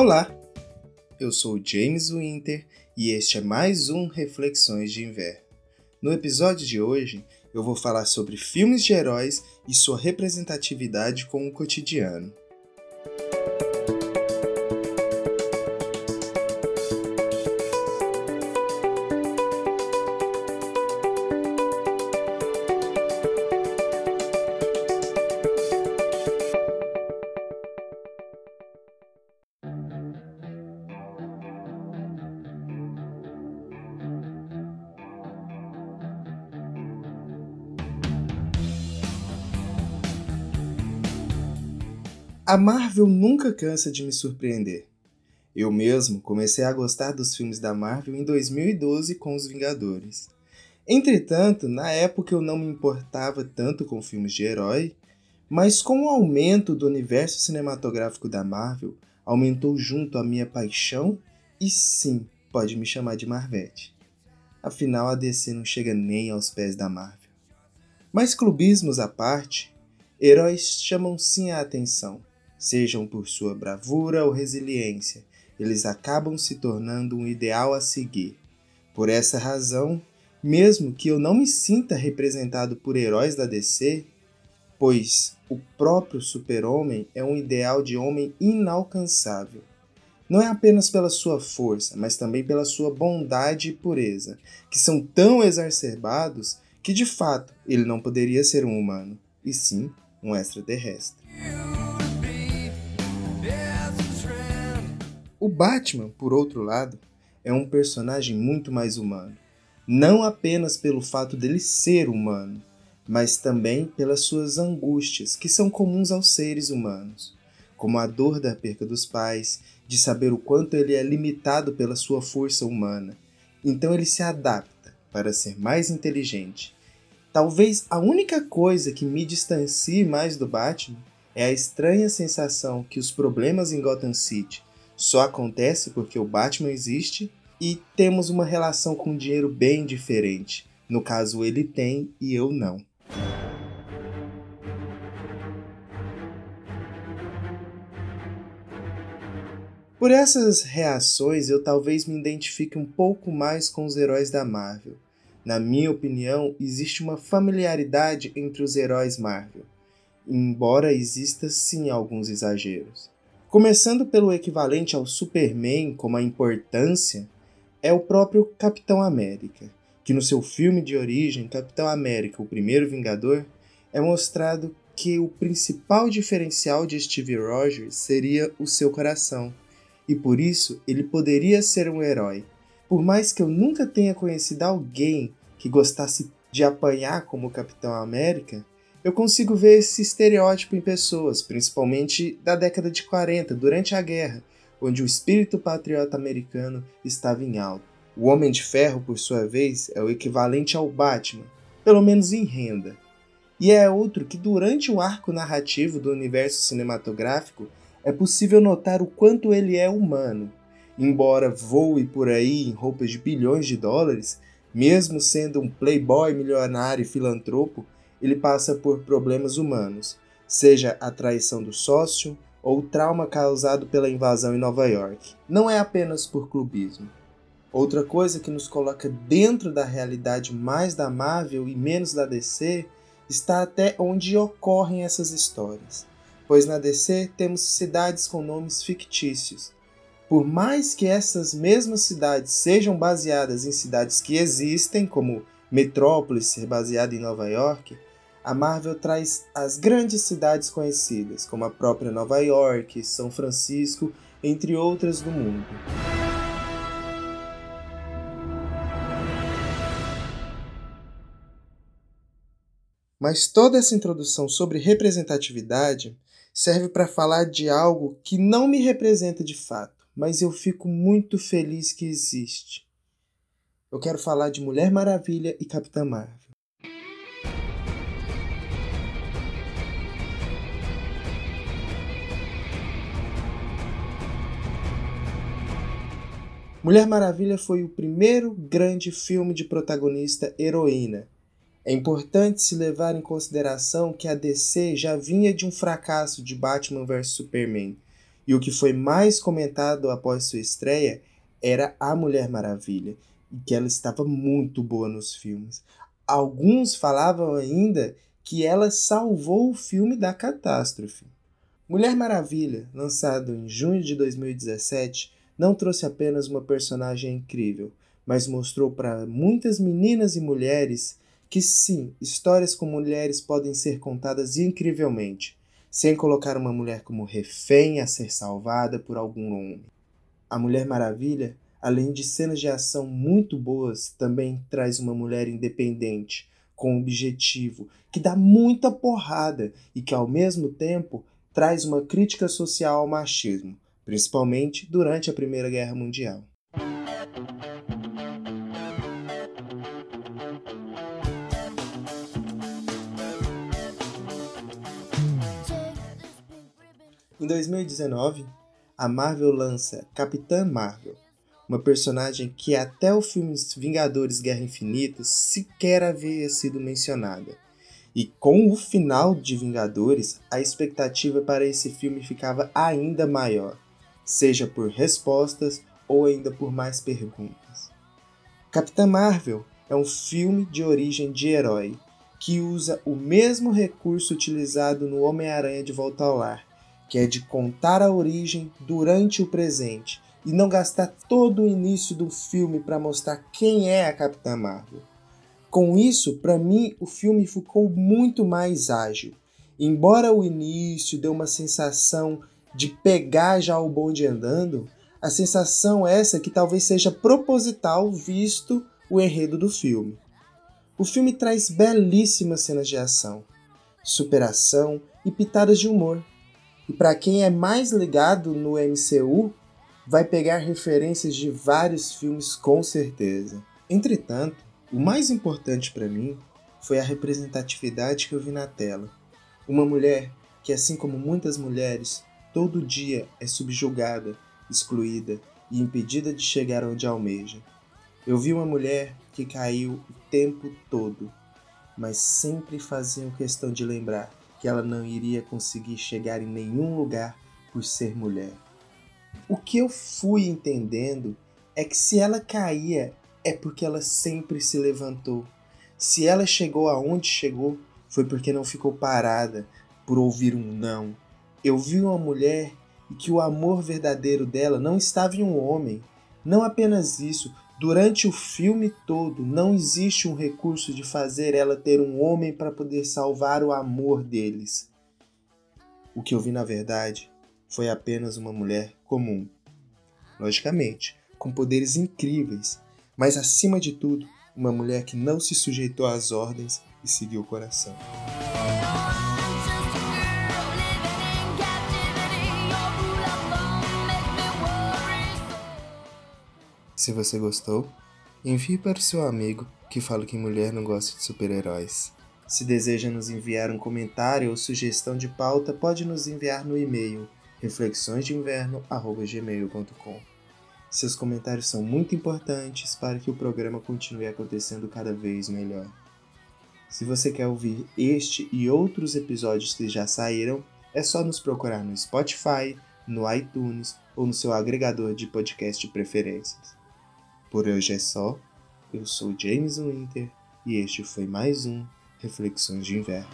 Olá, eu sou James Winter e este é mais um Reflexões de Inverno. No episódio de hoje, eu vou falar sobre filmes de heróis e sua representatividade com o cotidiano. A Marvel nunca cansa de me surpreender. Eu mesmo comecei a gostar dos filmes da Marvel em 2012 com Os Vingadores. Entretanto, na época eu não me importava tanto com filmes de herói, mas com o aumento do universo cinematográfico da Marvel, aumentou junto a minha paixão e sim, pode me chamar de Marvete. Afinal, a DC não chega nem aos pés da Marvel. Mas clubismos à parte, heróis chamam sim a atenção sejam por sua bravura ou resiliência, eles acabam se tornando um ideal a seguir. Por essa razão, mesmo que eu não me sinta representado por heróis da DC, pois o próprio Super-Homem é um ideal de homem inalcançável. Não é apenas pela sua força, mas também pela sua bondade e pureza, que são tão exacerbados que de fato ele não poderia ser um humano, e sim um extraterrestre. O Batman, por outro lado, é um personagem muito mais humano. Não apenas pelo fato dele ser humano, mas também pelas suas angústias, que são comuns aos seres humanos, como a dor da perca dos pais, de saber o quanto ele é limitado pela sua força humana. Então ele se adapta para ser mais inteligente. Talvez a única coisa que me distancie mais do Batman é a estranha sensação que os problemas em Gotham City só acontece porque o Batman existe e temos uma relação com o dinheiro bem diferente. No caso, ele tem e eu não. Por essas reações, eu talvez me identifique um pouco mais com os heróis da Marvel. Na minha opinião, existe uma familiaridade entre os heróis Marvel, embora exista sim alguns exageros. Começando pelo equivalente ao Superman como a importância, é o próprio Capitão América, que no seu filme de origem, Capitão América, o primeiro Vingador, é mostrado que o principal diferencial de Steve Rogers seria o seu coração, e por isso ele poderia ser um herói. Por mais que eu nunca tenha conhecido alguém que gostasse de apanhar como Capitão América, eu consigo ver esse estereótipo em pessoas, principalmente da década de 40, durante a guerra, onde o espírito patriota americano estava em alta. O Homem de Ferro, por sua vez, é o equivalente ao Batman, pelo menos em renda. E é outro que, durante o arco narrativo do universo cinematográfico, é possível notar o quanto ele é humano. Embora voe por aí em roupas de bilhões de dólares, mesmo sendo um playboy milionário e filantropo, ele passa por problemas humanos, seja a traição do sócio ou o trauma causado pela invasão em Nova York. Não é apenas por clubismo. Outra coisa que nos coloca dentro da realidade mais da Marvel e menos da DC está até onde ocorrem essas histórias, pois na DC temos cidades com nomes fictícios. Por mais que essas mesmas cidades sejam baseadas em cidades que existem, como Metrópolis ser baseada em Nova York, a Marvel traz as grandes cidades conhecidas, como a própria Nova York, São Francisco, entre outras do mundo. Mas toda essa introdução sobre representatividade serve para falar de algo que não me representa de fato, mas eu fico muito feliz que existe. Eu quero falar de Mulher Maravilha e Capitã Marvel. Mulher Maravilha foi o primeiro grande filme de protagonista heroína. É importante se levar em consideração que a DC já vinha de um fracasso de Batman vs Superman, E o que foi mais comentado após sua estreia era a Mulher Maravilha, e que ela estava muito boa nos filmes. Alguns falavam ainda que ela salvou o filme da catástrofe. Mulher Maravilha, lançado em junho de 2017, não trouxe apenas uma personagem incrível, mas mostrou para muitas meninas e mulheres que sim, histórias com mulheres podem ser contadas incrivelmente, sem colocar uma mulher como refém a ser salvada por algum homem. A Mulher Maravilha, além de cenas de ação muito boas, também traz uma mulher independente, com objetivo, que dá muita porrada e que ao mesmo tempo traz uma crítica social ao machismo, principalmente durante a Primeira Guerra Mundial. Em 2019, a Marvel lança Capitã Marvel, uma personagem que até o filme Vingadores Guerra Infinita sequer havia sido mencionada. E com o final de Vingadores, a expectativa para esse filme ficava ainda maior, seja por respostas ou ainda por mais perguntas. Capitã Marvel é um filme de origem de herói que usa o mesmo recurso utilizado no Homem-Aranha de Volta ao Lar, que é de contar a origem durante o presente e não gastar todo o início do filme para mostrar quem é a Capitã Marvel. Com isso, para mim, o filme ficou muito mais ágil. Embora o início dê uma sensação de pegar já o bonde andando, a sensação é essa que talvez seja proposital visto o enredo do filme. O filme traz belíssimas cenas de ação, superação e pitadas de humor e para quem é mais ligado no MCU, vai pegar referências de vários filmes com certeza. Entretanto, o mais importante para mim foi a representatividade que eu vi na tela. Uma mulher que, assim como muitas mulheres, todo dia é subjugada, excluída e impedida de chegar onde almeja. Eu vi uma mulher que caiu o tempo todo, mas sempre faziam questão de lembrar que ela não iria conseguir chegar em nenhum lugar por ser mulher. O que eu fui entendendo é que se ela caía é porque ela sempre se levantou. Se ela chegou aonde chegou, foi porque não ficou parada por ouvir um não. Eu vi uma mulher e que o amor verdadeiro dela não estava em um homem. Não apenas isso, Durante o filme todo, não existe um recurso de fazer ela ter um homem para poder salvar o amor deles. O que eu vi na verdade foi apenas uma mulher comum. Logicamente, com poderes incríveis, mas acima de tudo, uma mulher que não se sujeitou às ordens e seguiu o coração. Se você gostou, envie para o seu amigo que fala que mulher não gosta de super-heróis. Se deseja nos enviar um comentário ou sugestão de pauta, pode nos enviar no e-mail reflexõesdeinverno@gmail.com. Seus comentários são muito importantes para que o programa continue acontecendo cada vez melhor. Se você quer ouvir este e outros episódios que já saíram, é só nos procurar no Spotify, no iTunes ou no seu agregador de podcast preferências. Por hoje é só. Eu sou James Winter e este foi mais um Reflexões de Inverno.